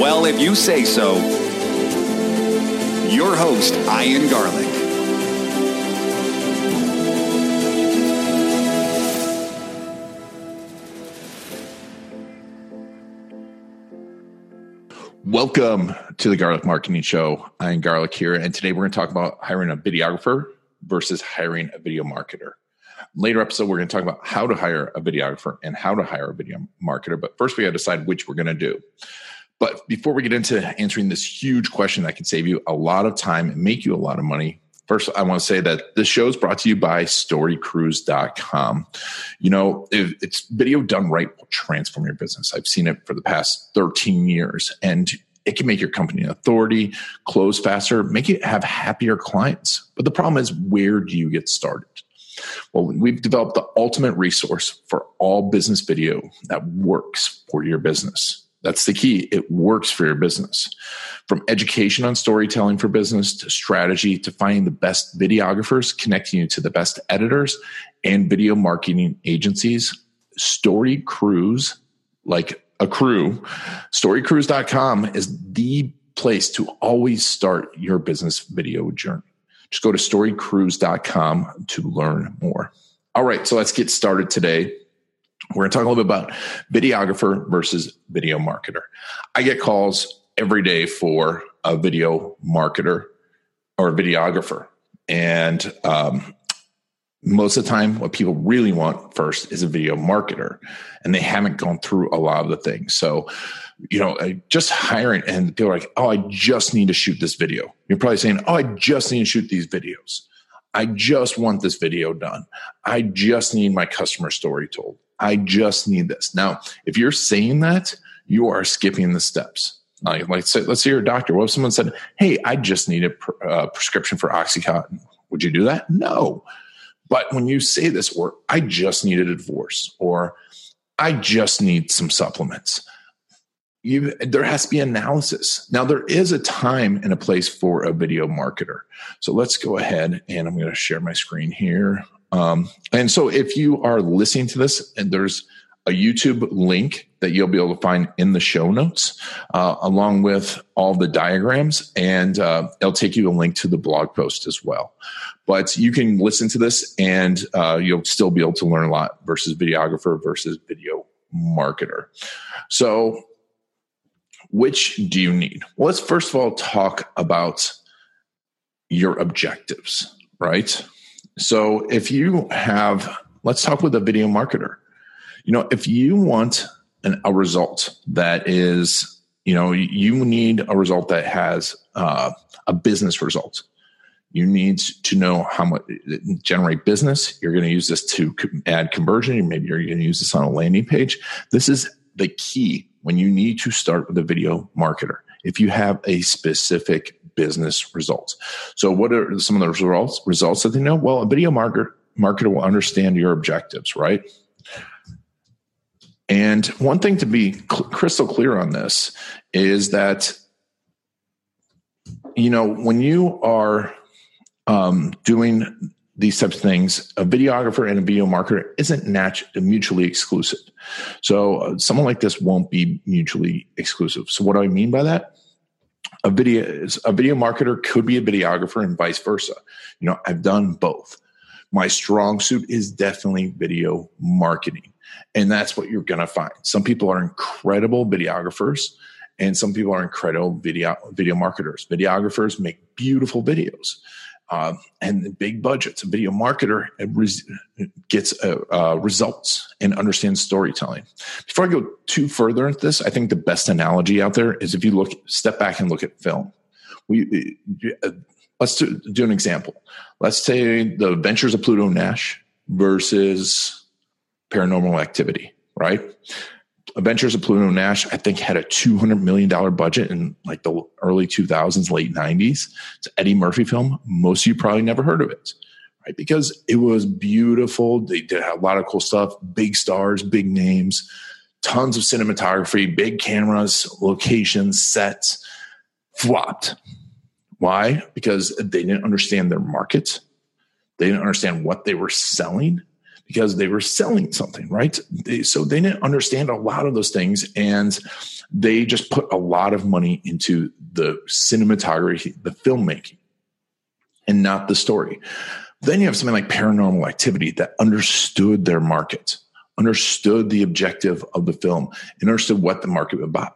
Well, if you say so, your host, Ian Garlic. Welcome to the Garlic Marketing Show. I'm Garlic here, and today we're going to talk about hiring a videographer versus hiring a video marketer. Later episode, we're going to talk about how to hire a videographer and how to hire a video marketer. But first, we got to decide which we're going to do. But before we get into answering this huge question that can save you a lot of time and make you a lot of money, first, I want to say that this show is brought to you by storycrews.com. You know, it's video done right will transform your business. I've seen it for the past 13 years and it can make your company an authority, close faster, make it have happier clients. But the problem is, where do you get started? Well, we've developed the ultimate resource for all business video that works for your business. That's the key. It works for your business. From education on storytelling for business to strategy to finding the best videographers, connecting you to the best editors and video marketing agencies, Story Crews, like a crew, storycrews.com is the place to always start your business video journey. Just go to storycrews.com to learn more. All right, so let's get started today. We're going to talk a little bit about videographer versus video marketer. I get calls every day for a video marketer or a videographer. And um, most of the time, what people really want first is a video marketer, and they haven't gone through a lot of the things. So, you know, just hiring, and people are like, oh, I just need to shoot this video. You're probably saying, oh, I just need to shoot these videos. I just want this video done. I just need my customer story told. I just need this. Now, if you're saying that, you are skipping the steps. Like, like say, let's say you're a doctor. What if someone said, Hey, I just need a pr- uh, prescription for Oxycontin? Would you do that? No. But when you say this, or I just need a divorce, or I just need some supplements, you there has to be analysis. Now there is a time and a place for a video marketer. So let's go ahead and I'm going to share my screen here. Um, and so if you are listening to this, and there's a YouTube link that you'll be able to find in the show notes, uh, along with all the diagrams, and uh, it'll take you a link to the blog post as well. But you can listen to this, and uh, you'll still be able to learn a lot versus videographer versus video marketer. So, which do you need? Well, let's first of all talk about your objectives, right? So, if you have, let's talk with a video marketer. You know if you want an, a result that is you know you need a result that has uh, a business result. You need to know how much generate business. You're going to use this to add conversion. Maybe you're going to use this on a landing page. This is the key when you need to start with a video marketer. If you have a specific business results. so what are some of the results results that they know well a video marketer marketer will understand your objectives right and one thing to be cl- crystal clear on this is that, you know, when you are um, doing these types of things, a videographer and a video marketer isn't mutually exclusive. So uh, someone like this won't be mutually exclusive. So what do I mean by that? A video a video marketer could be a videographer and vice versa. You know, I've done both. My strong suit is definitely video marketing. And that's what you're going to find. Some people are incredible videographers and some people are incredible video video marketers. Videographers make beautiful videos. Uh, and big budgets. A video marketer gets uh, uh, results and understands storytelling. Before I go too further into this, I think the best analogy out there is if you look, step back and look at film. We uh, let's do, do an example. Let's say the Adventures of Pluto Nash versus paranormal activity, right? Adventures of Pluto Nash, I think, had a $200 million budget in like the early 2000s, late 90s. It's an Eddie Murphy film. Most of you probably never heard of it, right? Because it was beautiful. They did a lot of cool stuff, big stars, big names, tons of cinematography, big cameras, locations, sets, flopped. Why? Because they didn't understand their market. They didn't understand what they were selling because they were selling something, right? They, so they didn't understand a lot of those things. And they just put a lot of money into the cinematography, the filmmaking, and not the story. Then you have something like paranormal activity that understood their market, understood the objective of the film, and understood what the market would buy.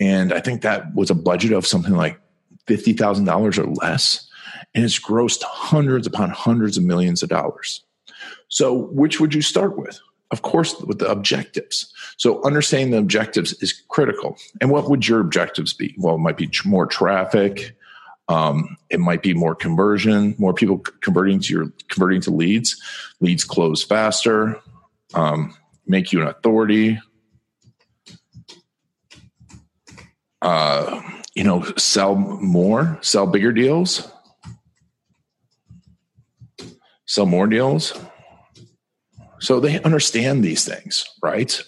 And I think that was a budget of something like $50,000 or less. And it's grossed hundreds upon hundreds of millions of dollars. So, which would you start with? Of course, with the objectives. So, understanding the objectives is critical. And what would your objectives be? Well, it might be more traffic. Um, it might be more conversion, more people converting to your converting to leads, leads close faster, um, make you an authority. Uh, you know, sell more, sell bigger deals, sell more deals. So they understand these things, right?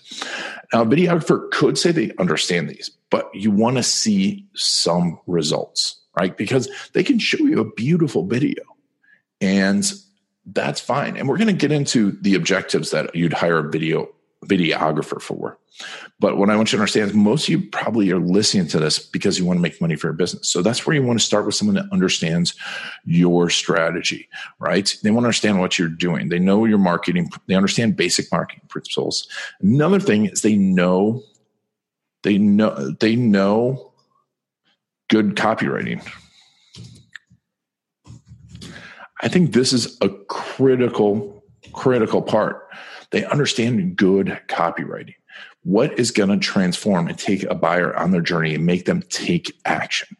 Now, a videographer could say they understand these, but you want to see some results, right? Because they can show you a beautiful video and that's fine. And we're going to get into the objectives that you'd hire a video videographer for. But what I want you to understand is most of you probably are listening to this because you want to make money for your business. So that's where you want to start with someone that understands your strategy, right? They want to understand what you're doing. They know your marketing. They understand basic marketing principles. Another thing is they know, they know, they know good copywriting. I think this is a critical, critical part. They understand good copywriting what is going to transform and take a buyer on their journey and make them take action?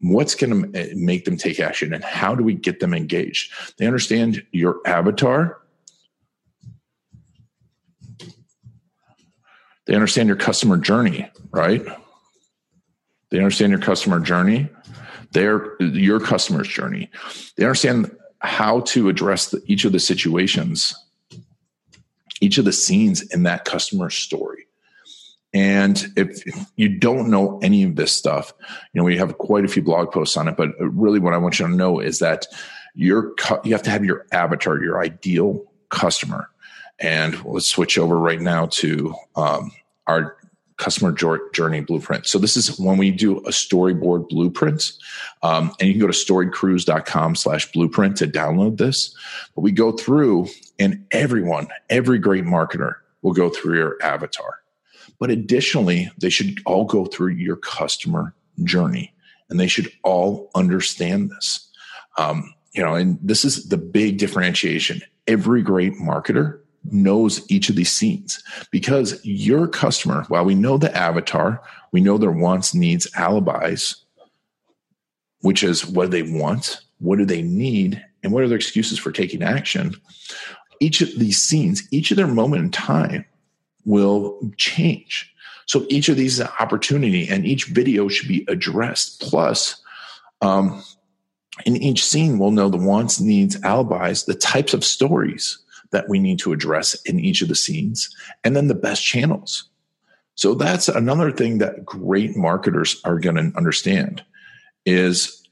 What's going to make them take action and how do we get them engaged? They understand your avatar. They understand your customer journey, right? They understand your customer journey. They're your customer's journey. They understand how to address the, each of the situations each of the scenes in that customer story. And if you don't know any of this stuff, you know, we have quite a few blog posts on it, but really what I want you to know is that your you have to have your avatar, your ideal customer. And let's switch over right now to um, our customer journey blueprint. So this is when we do a storyboard blueprint, um, and you can go to storycrews.com slash blueprint to download this. But we go through and everyone, every great marketer will go through your avatar. But additionally, they should all go through your customer journey and they should all understand this. Um, you know, and this is the big differentiation. Every great marketer knows each of these scenes because your customer, while we know the avatar, we know their wants, needs, alibis, which is what do they want, what do they need, and what are their excuses for taking action. Each of these scenes, each of their moment in time will change. So each of these is an opportunity, and each video should be addressed. Plus, um, in each scene, we'll know the wants, needs, alibis, the types of stories that we need to address in each of the scenes, and then the best channels. So that's another thing that great marketers are going to understand is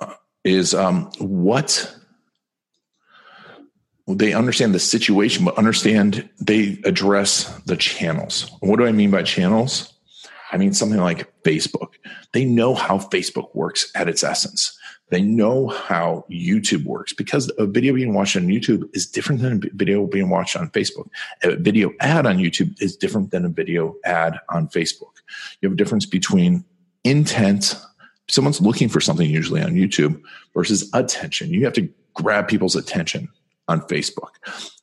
uh, is um, what they understand the situation, but understand they address the channels. What do I mean by channels? I mean something like Facebook. They know how Facebook works at its essence. They know how YouTube works because a video being watched on YouTube is different than a video being watched on Facebook. A video ad on YouTube is different than a video ad on Facebook. You have a difference between intent. Someone's looking for something usually on YouTube versus attention. You have to grab people's attention on Facebook.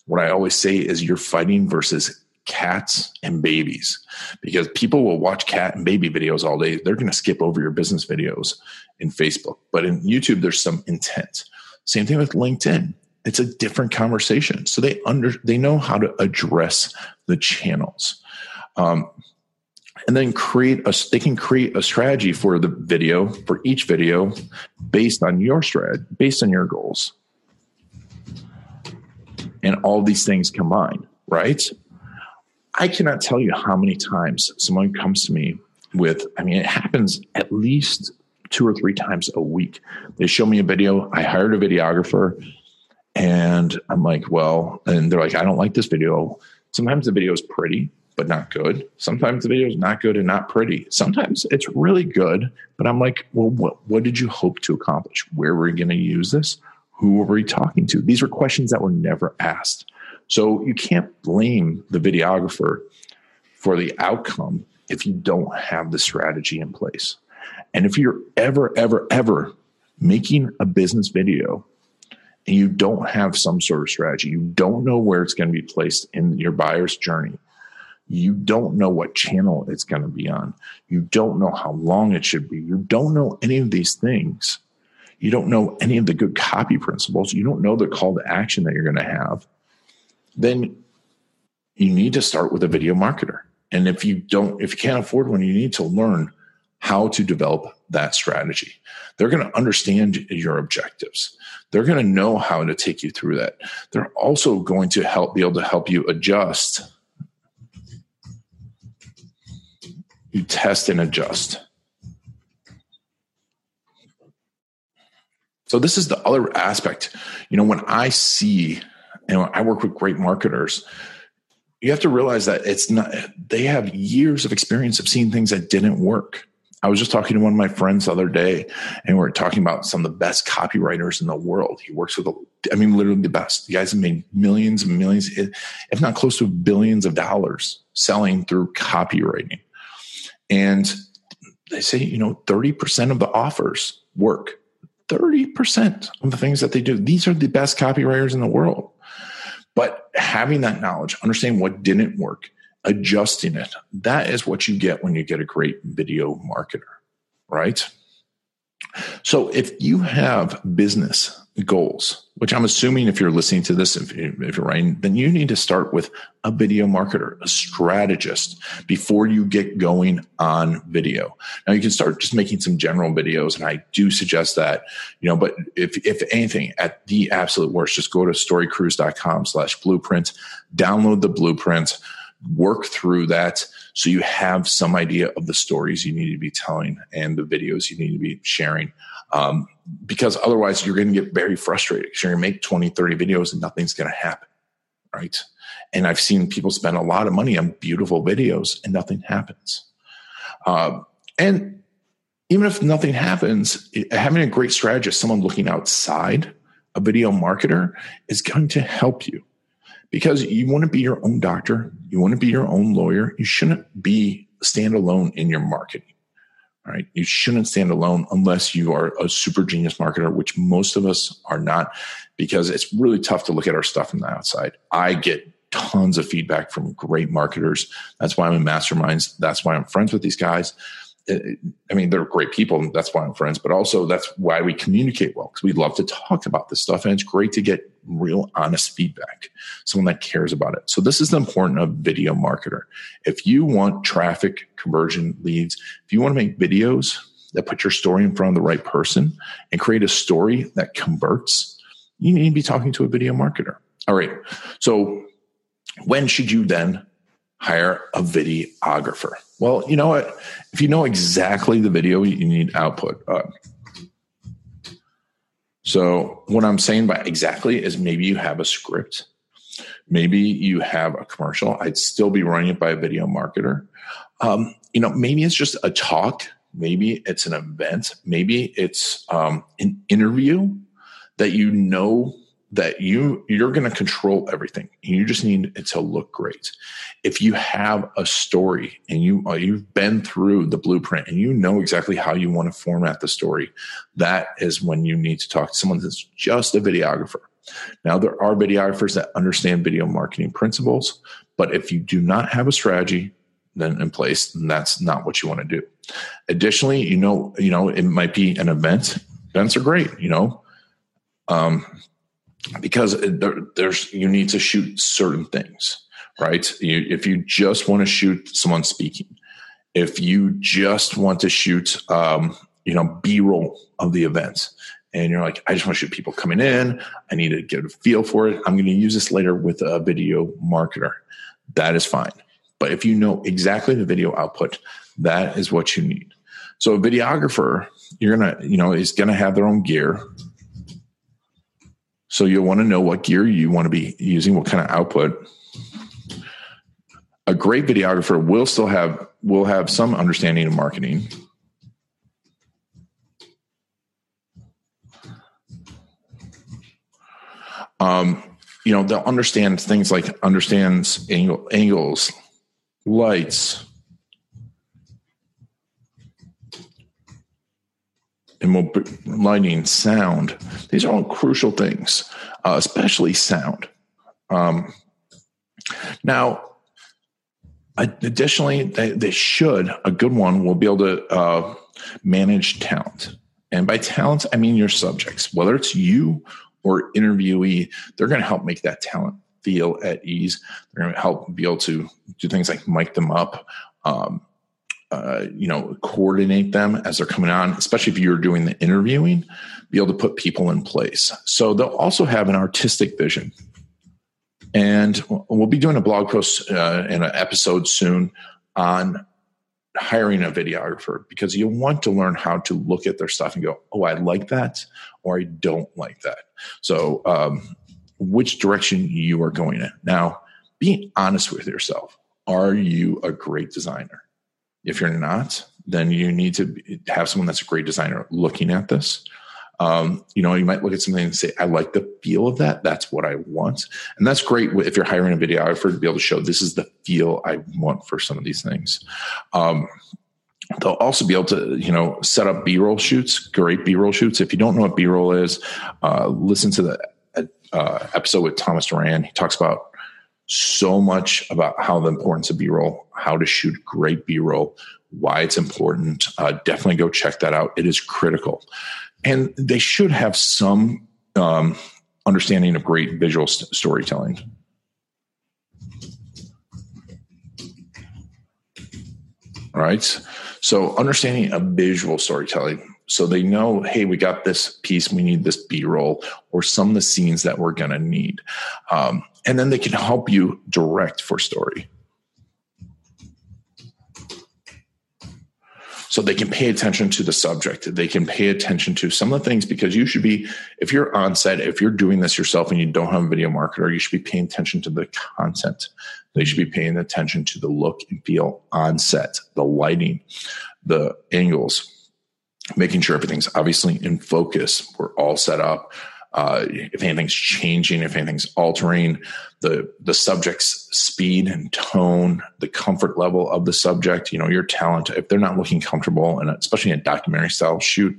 What I always say is you're fighting versus cats and babies because people will watch cat and baby videos all day. They're going to skip over your business videos in Facebook. But in YouTube, there's some intent. Same thing with LinkedIn. It's a different conversation. So they under they know how to address the channels. Um, and then create a they can create a strategy for the video for each video based on your strat based on your goals and all these things combined right i cannot tell you how many times someone comes to me with i mean it happens at least two or three times a week they show me a video i hired a videographer and i'm like well and they're like i don't like this video sometimes the video is pretty but not good. Sometimes the video is not good and not pretty. Sometimes it's really good, but I'm like, well, what, what did you hope to accomplish? Where were you going to use this? Who were we talking to? These were questions that were never asked. So you can't blame the videographer for the outcome if you don't have the strategy in place. And if you're ever, ever, ever making a business video and you don't have some sort of strategy, you don't know where it's going to be placed in your buyer's journey, you don't know what channel it's going to be on. You don't know how long it should be. You don't know any of these things. You don't know any of the good copy principles. You don't know the call to action that you're going to have. Then you need to start with a video marketer. And if you don't, if you can't afford one, you need to learn how to develop that strategy. They're going to understand your objectives. They're going to know how to take you through that. They're also going to help be able to help you adjust you test and adjust. So this is the other aspect. You know, when I see and I work with great marketers, you have to realize that it's not they have years of experience of seeing things that didn't work. I was just talking to one of my friends the other day, and we are talking about some of the best copywriters in the world. He works with, I mean, literally the best. The guys have made millions and millions, if not close to billions of dollars selling through copywriting. And they say, you know, 30% of the offers work. 30% of the things that they do. These are the best copywriters in the world. Having that knowledge, understanding what didn't work, adjusting it, that is what you get when you get a great video marketer, right? So if you have business goals, which I'm assuming if you're listening to this, if, if, you're writing, then you need to start with a video marketer, a strategist before you get going on video. Now you can start just making some general videos. And I do suggest that, you know, but if, if anything at the absolute worst, just go to storycrews.com slash blueprint, download the blueprint, work through that so you have some idea of the stories you need to be telling and the videos you need to be sharing um, because otherwise you're going to get very frustrated because you're going to make 20 30 videos and nothing's going to happen right? And i've seen people spend a lot of money on beautiful videos and nothing happens. Um, and even if nothing happens having a great strategist someone looking outside a video marketer is going to help you because you want to be your own doctor, you want to be your own lawyer. You shouldn't be stand alone in your marketing. Right? You shouldn't stand alone unless you are a super genius marketer, which most of us are not, because it's really tough to look at our stuff from the outside. I get tons of feedback from great marketers. That's why I'm in masterminds. That's why I'm friends with these guys. I mean, they're great people. that's why I'm friends, but also that's why we communicate well because we love to talk about this stuff. And it's great to get real honest feedback, someone that cares about it. So this is the important of video marketer. If you want traffic, conversion, leads, if you want to make videos that put your story in front of the right person and create a story that converts, you need to be talking to a video marketer. All right. So when should you then hire a videographer? Well, you know what? If you know exactly the video you need output, uh, so what I'm saying by exactly is maybe you have a script, maybe you have a commercial. I'd still be running it by a video marketer. Um, you know, maybe it's just a talk, maybe it's an event, maybe it's um, an interview that you know that you you're going to control everything. You just need it to look great. If you have a story and you uh, you've been through the blueprint and you know exactly how you want to format the story that is when you need to talk to someone that's just a videographer. Now there are videographers that understand video marketing principles but if you do not have a strategy then in place then that's not what you want to do. Additionally you know you know it might be an event. Events are great you know? Um, because there, there's you need to shoot certain things, right? You, if you just want to shoot someone speaking, if you just want to shoot, um, you know, B roll of the event, and you're like, I just want to shoot people coming in. I need to get a feel for it. I'm going to use this later with a video marketer. That is fine. But if you know exactly the video output, that is what you need. So a videographer, you're gonna, you know, is gonna have their own gear. So you'll want to know what gear you want to be using, what kind of output. A great videographer will still have will have some understanding of marketing. Um, you know, they'll understand things like understands angle, angles, lights, and lighting, sound. These are all crucial things, uh, especially sound. Um, now, additionally, they, they, should, a good one will be able to uh, manage talent. And by talent, I mean your subjects, whether it's you or interviewee, they're going to help make that talent feel at ease. They're going to help be able to do things like mic them up, um, uh, you know, coordinate them as they're coming on, especially if you're doing the interviewing, be able to put people in place. So they'll also have an artistic vision. And we'll be doing a blog post uh, and an episode soon on hiring a videographer because you want to learn how to look at their stuff and go, oh, I like that or I don't like that. So, um, which direction you are going in. Now, being honest with yourself. Are you a great designer? If you're not, then you need to have someone that's a great designer looking at this. Um, you know, you might look at something and say, I like the feel of that. That's what I want. And that's great if you're hiring a videographer to be able to show this is the feel I want for some of these things. Um, they'll also be able to, you know, set up B-roll shoots, great B-roll shoots. If you don't know what B-roll is, uh, listen to the uh, episode with Thomas Duran. He talks about so much about how the importance of b-roll how to shoot great b-roll why it's important. Uh, definitely go check that out. It is critical. And they should have some um, understanding of great visual st- storytelling. Right? So understanding a visual storytelling so they know, hey, we got this piece, we need this B roll, or some of the scenes that we're going to need. Um, and then they can help you direct for story. So they can pay attention to the subject. They can pay attention to some of the things because you should be, if you're on set, if you're doing this yourself and you don't have a video marketer, you should be paying attention to the content. They should be paying attention to the look and feel on set, the lighting, the angles, making sure everything's obviously in focus. We're all set up. Uh, if anything's changing, if anything's altering, the the subject's speed and tone, the comfort level of the subject, you know, your talent. If they're not looking comfortable, and especially in a documentary style shoot,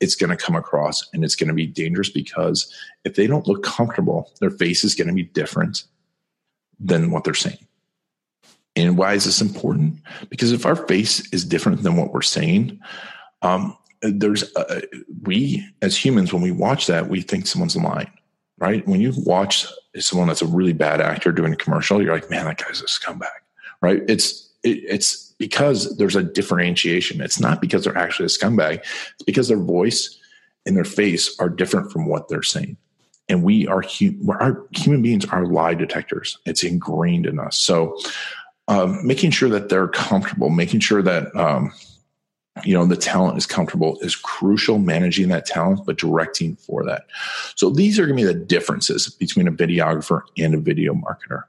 it's going to come across and it's going to be dangerous because if they don't look comfortable, their face is going to be different than what they're saying. And why is this important? Because if our face is different than what we're saying, um, there's a, we as humans when we watch that we think someone's lying right? When you watch someone that's a really bad actor doing a commercial you're like man that guy's a scumbag right? It's it, it's because there's a differentiation. It's not because they're actually a scumbag. It's because their voice and their face are different from what they're saying. And we are our human beings are lie detectors. It's ingrained in us. So um, making sure that they're comfortable making sure that um, you know the talent is comfortable is crucial managing that talent but directing for that. So these are going to be the differences between a videographer and a video marketer.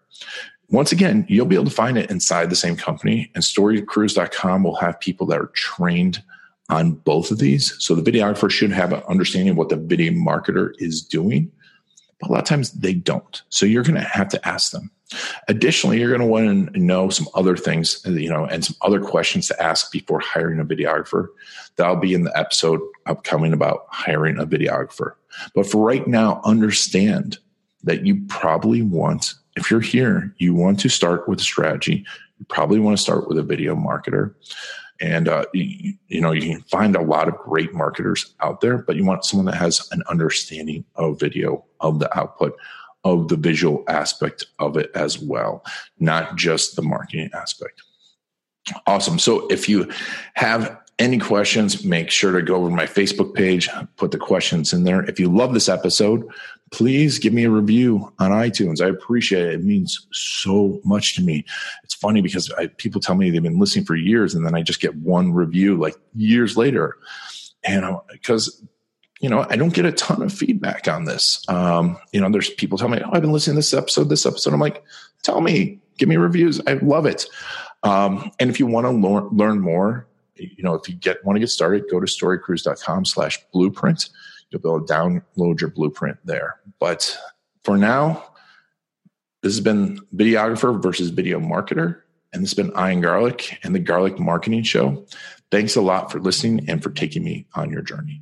Once again you'll be able to find it inside the same company and storycrews.com will have people that are trained on both of these. So the videographer should have an understanding of what the video marketer is doing but a lot of times they don't. So you're going to have to ask them Additionally, you're going to want to know some other things, you know, and some other questions to ask before hiring a videographer. That'll be in the episode upcoming about hiring a videographer. But for right now, understand that you probably want, if you're here, you want to start with a strategy. You probably want to start with a video marketer. And, uh, you, you know, you can find a lot of great marketers out there, but you want someone that has an understanding of video, of the output, of the visual aspect of it as well, not just the marketing aspect. Awesome. So if you have any questions, make sure to go over to my Facebook page, put the questions in there. If you love this episode, please give me a review on iTunes. I appreciate it. It means so much to me. It's funny because I, people tell me they've been listening for years and then I just get one review like years later. And because you know, I don't get a ton of feedback on this. Um, you know, there's people tell me, oh, I've been listening to this episode, this episode. I'm like, tell me, give me reviews. I love it. Um, and if you want to learn, learn more, you know, if you get want to get started, go to storycrews.com slash blueprint. You'll be able to download your blueprint there. But for now, this has been videographer versus video marketer. And this has been Ian Garlic and the Garlic Marketing Show. Thanks a lot for listening and for taking me on your journey.